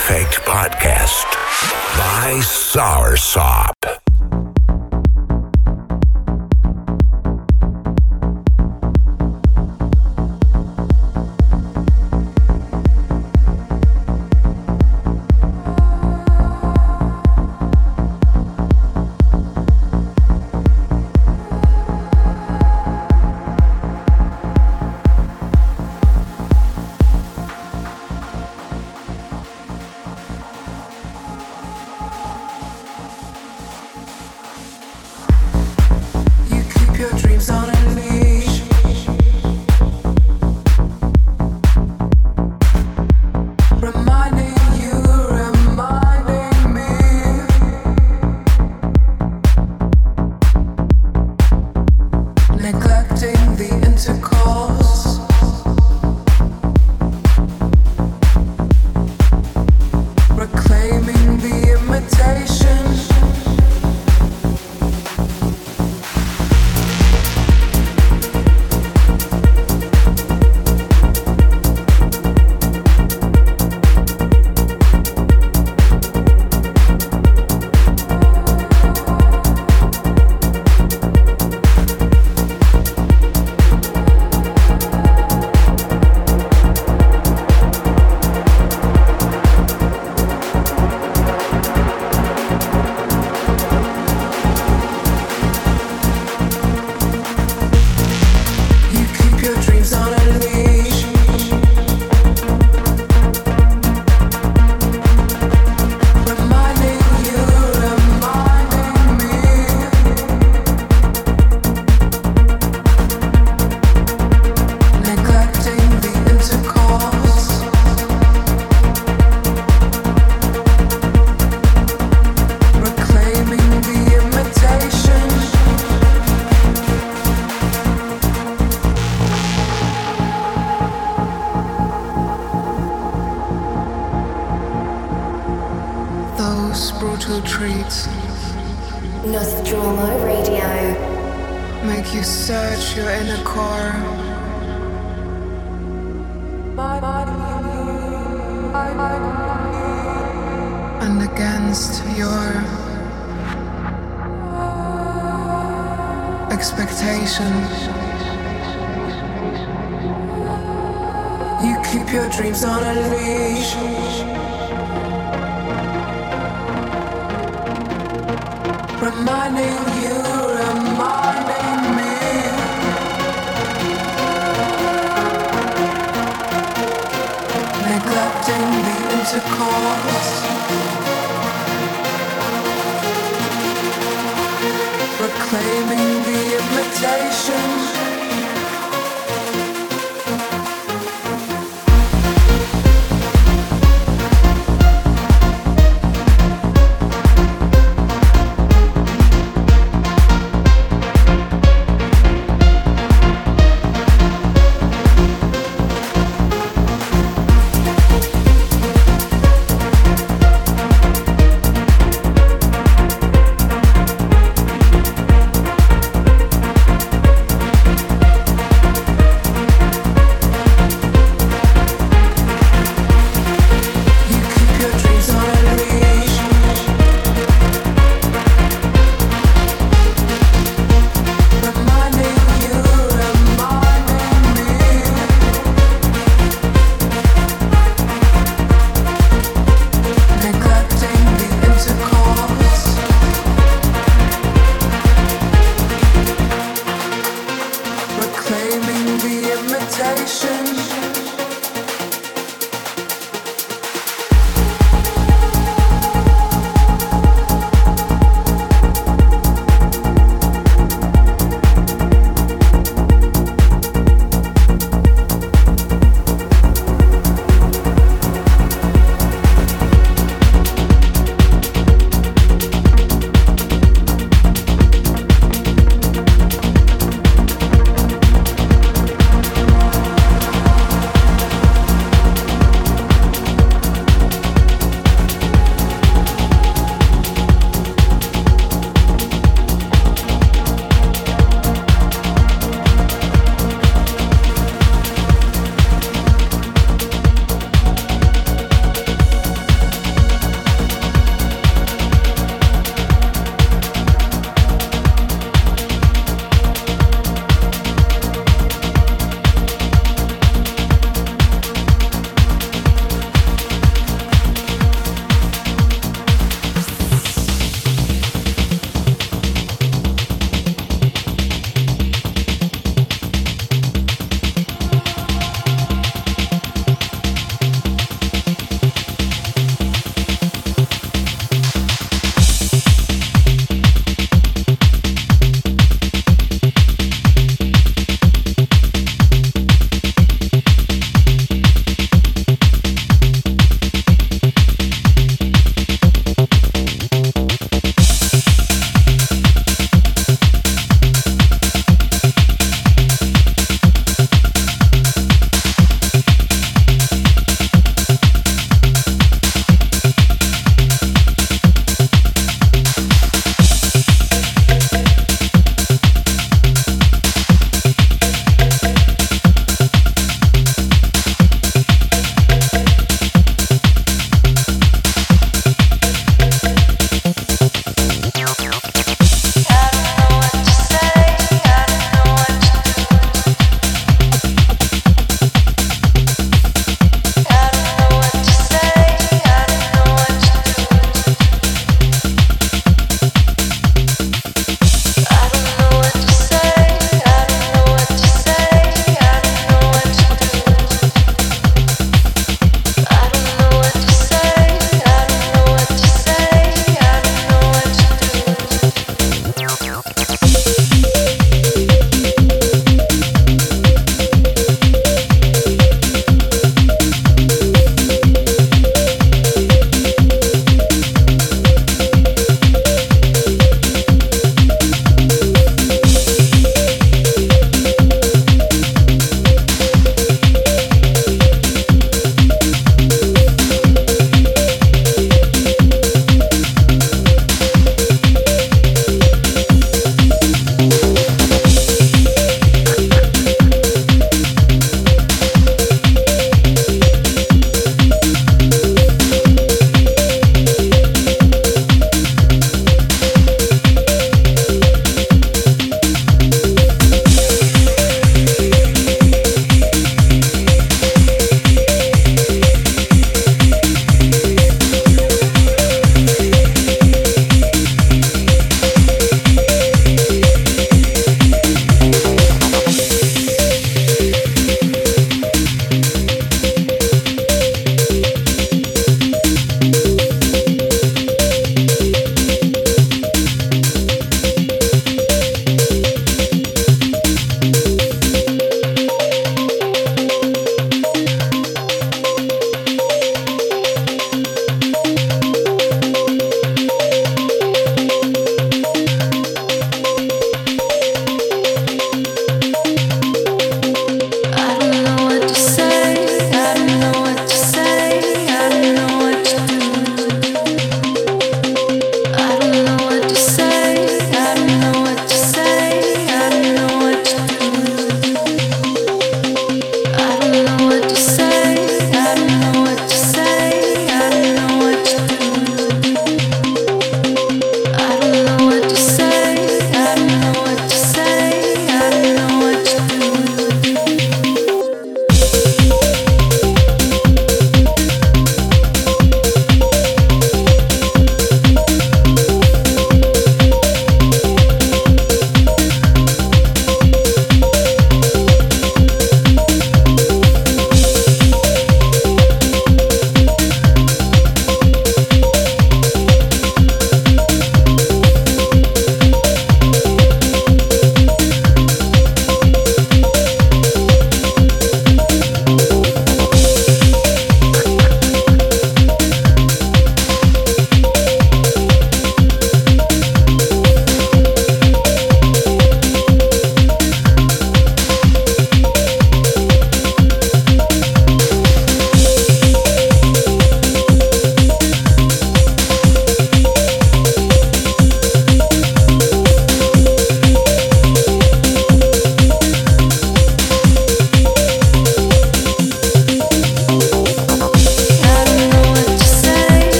Effect podcast by Soursop.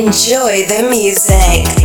Enjoy the music.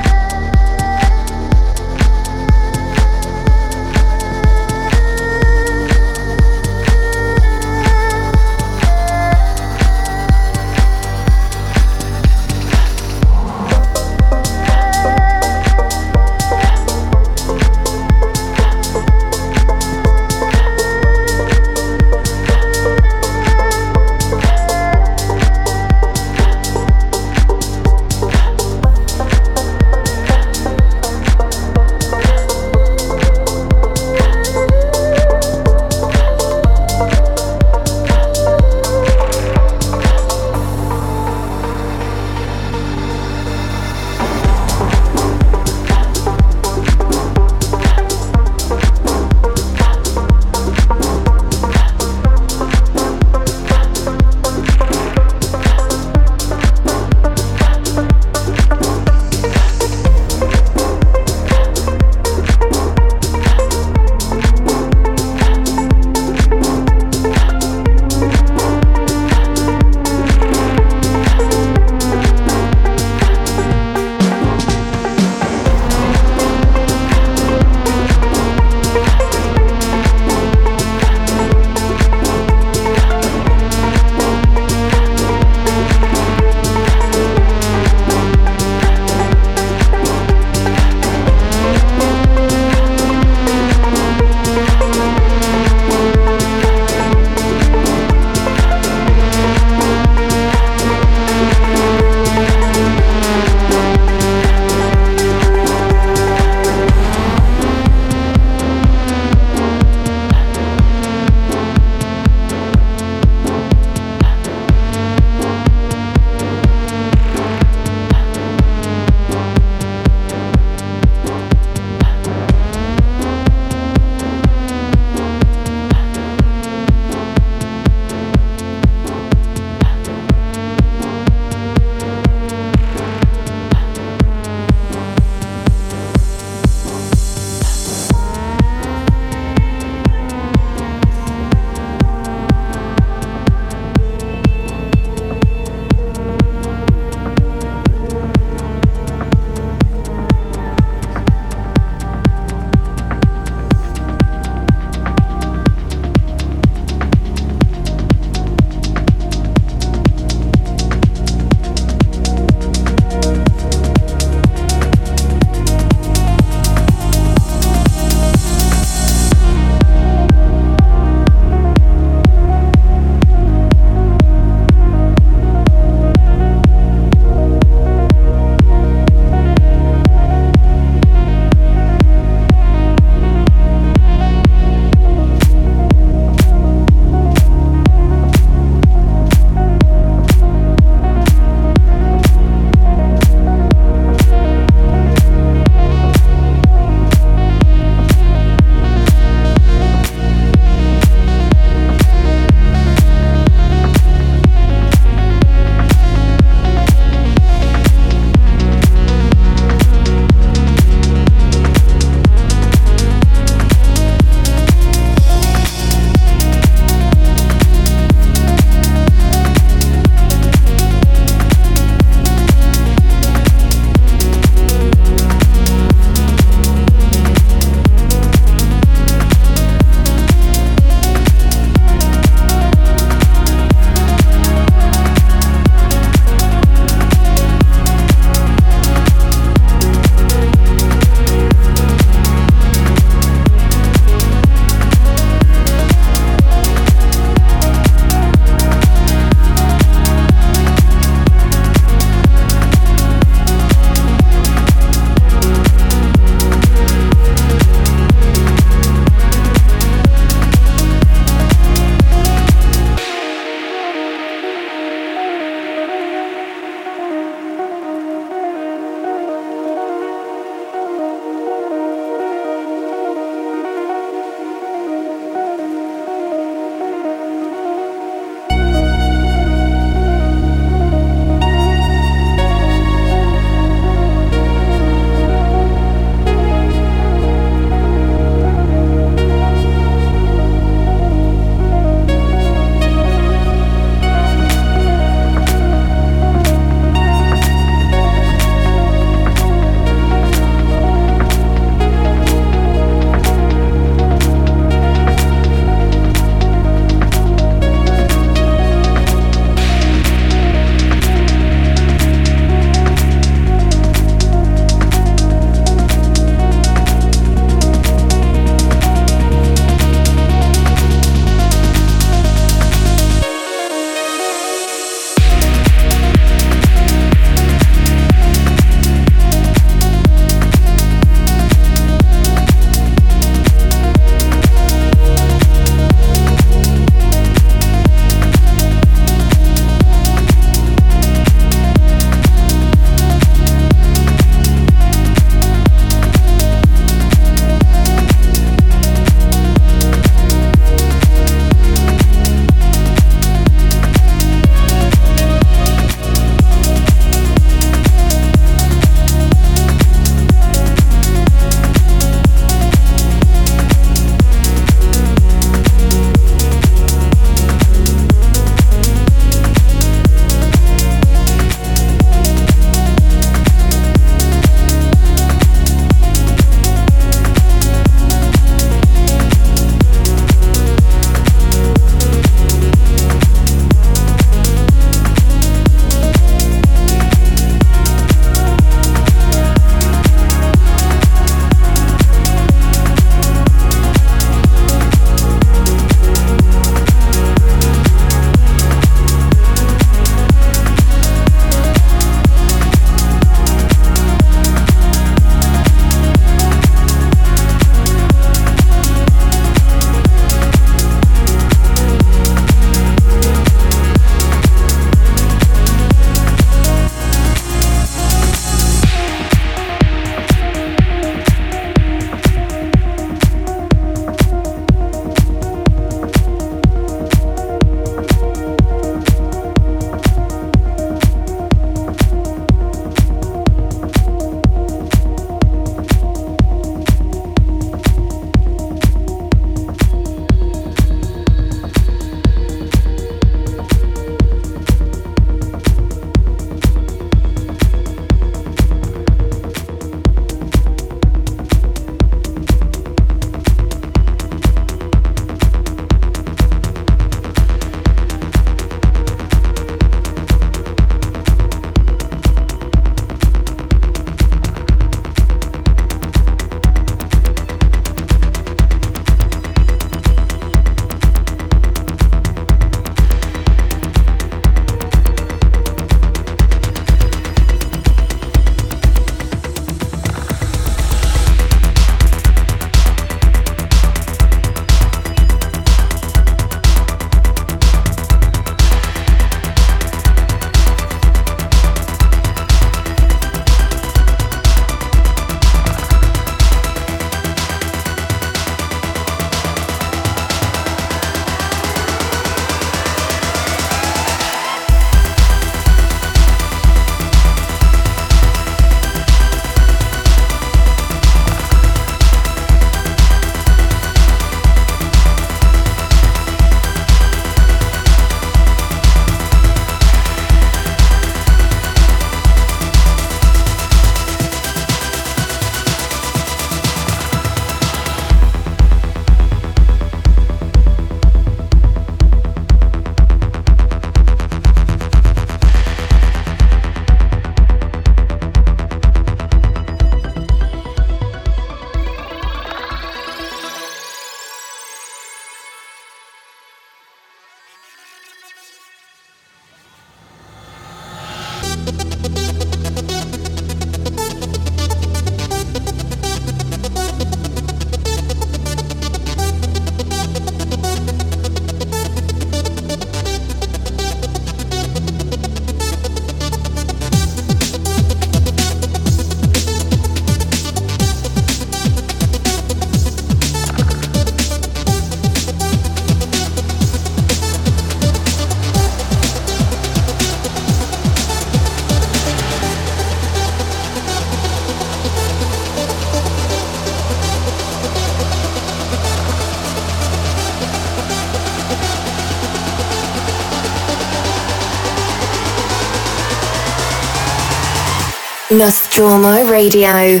Nostromo Radio.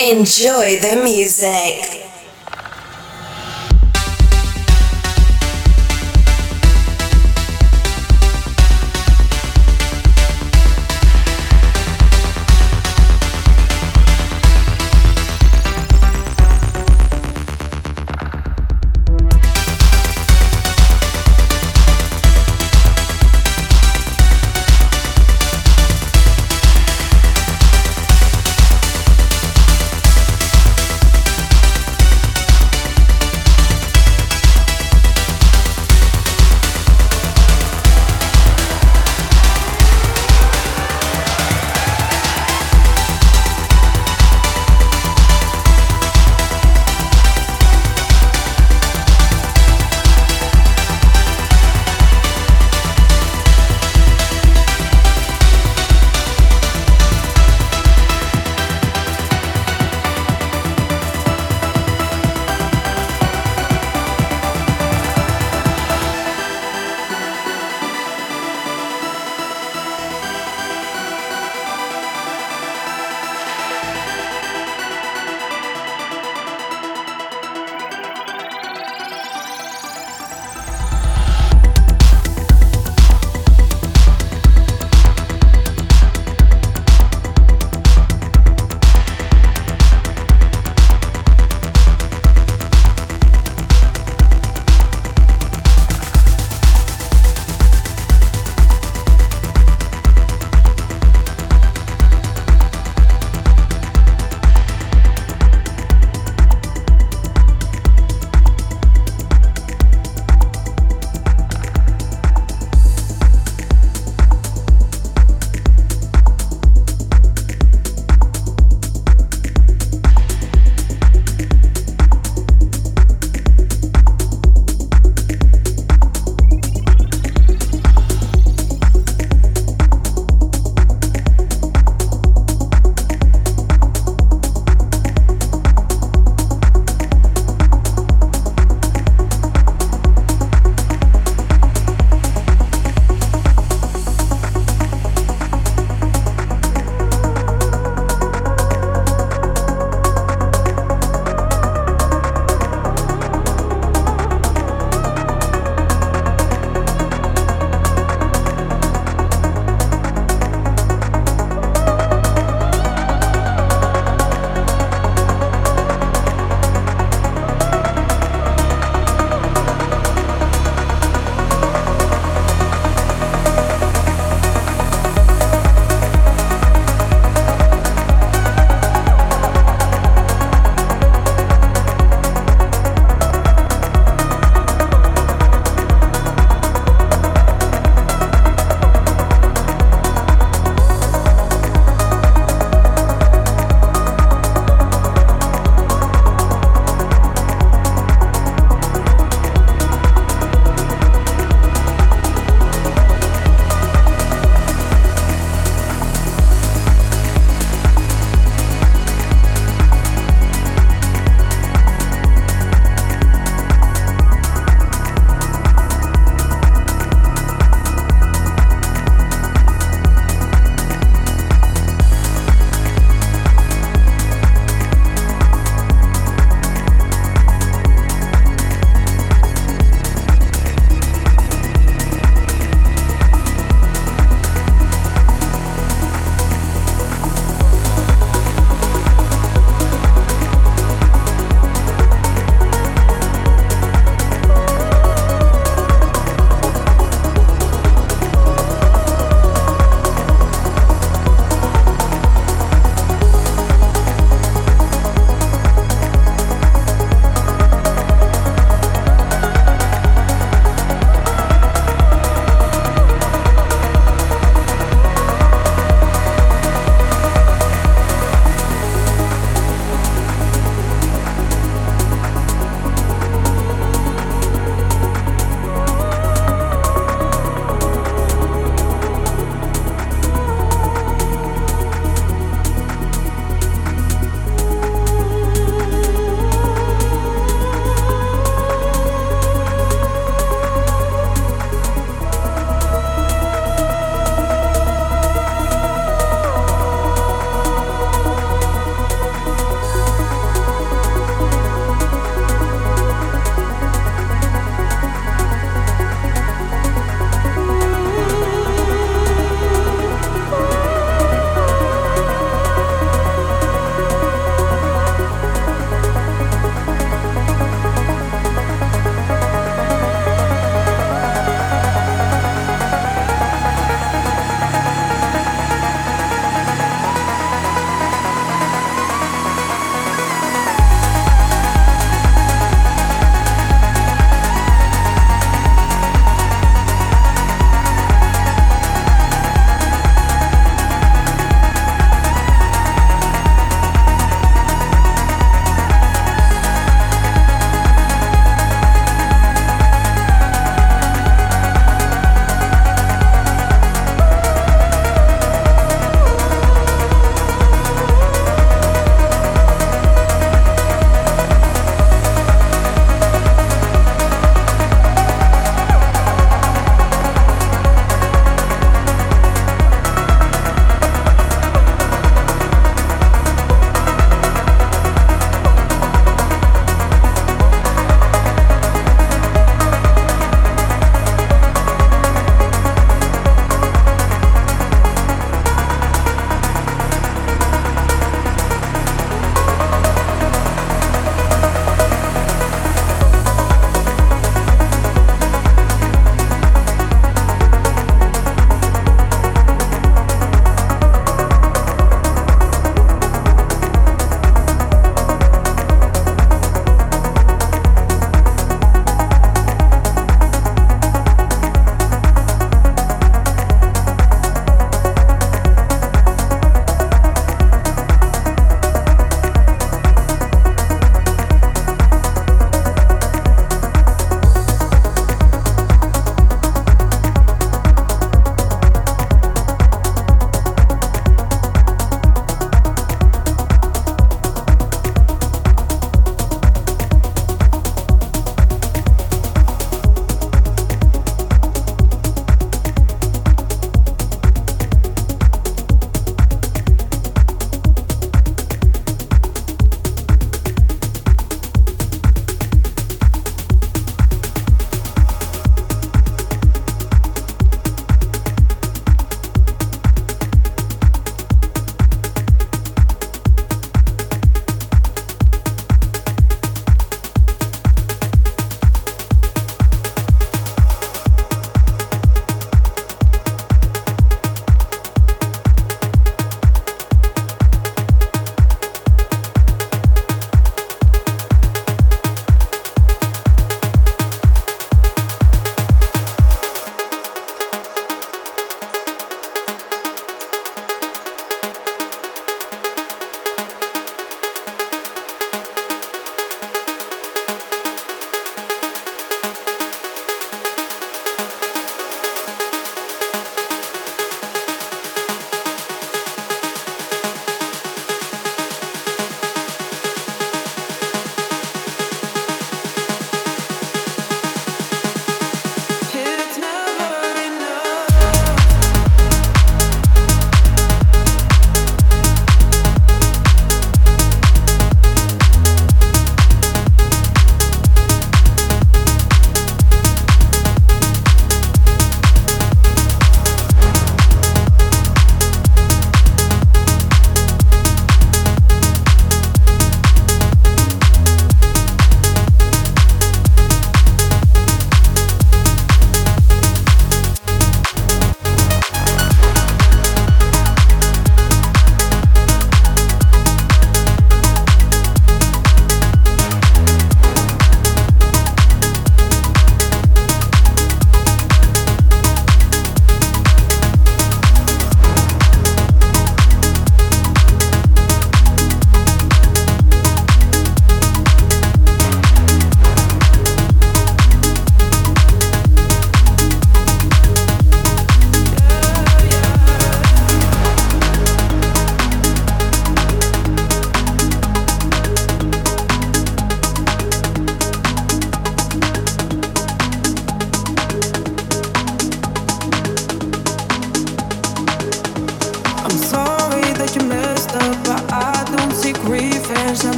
Enjoy the music.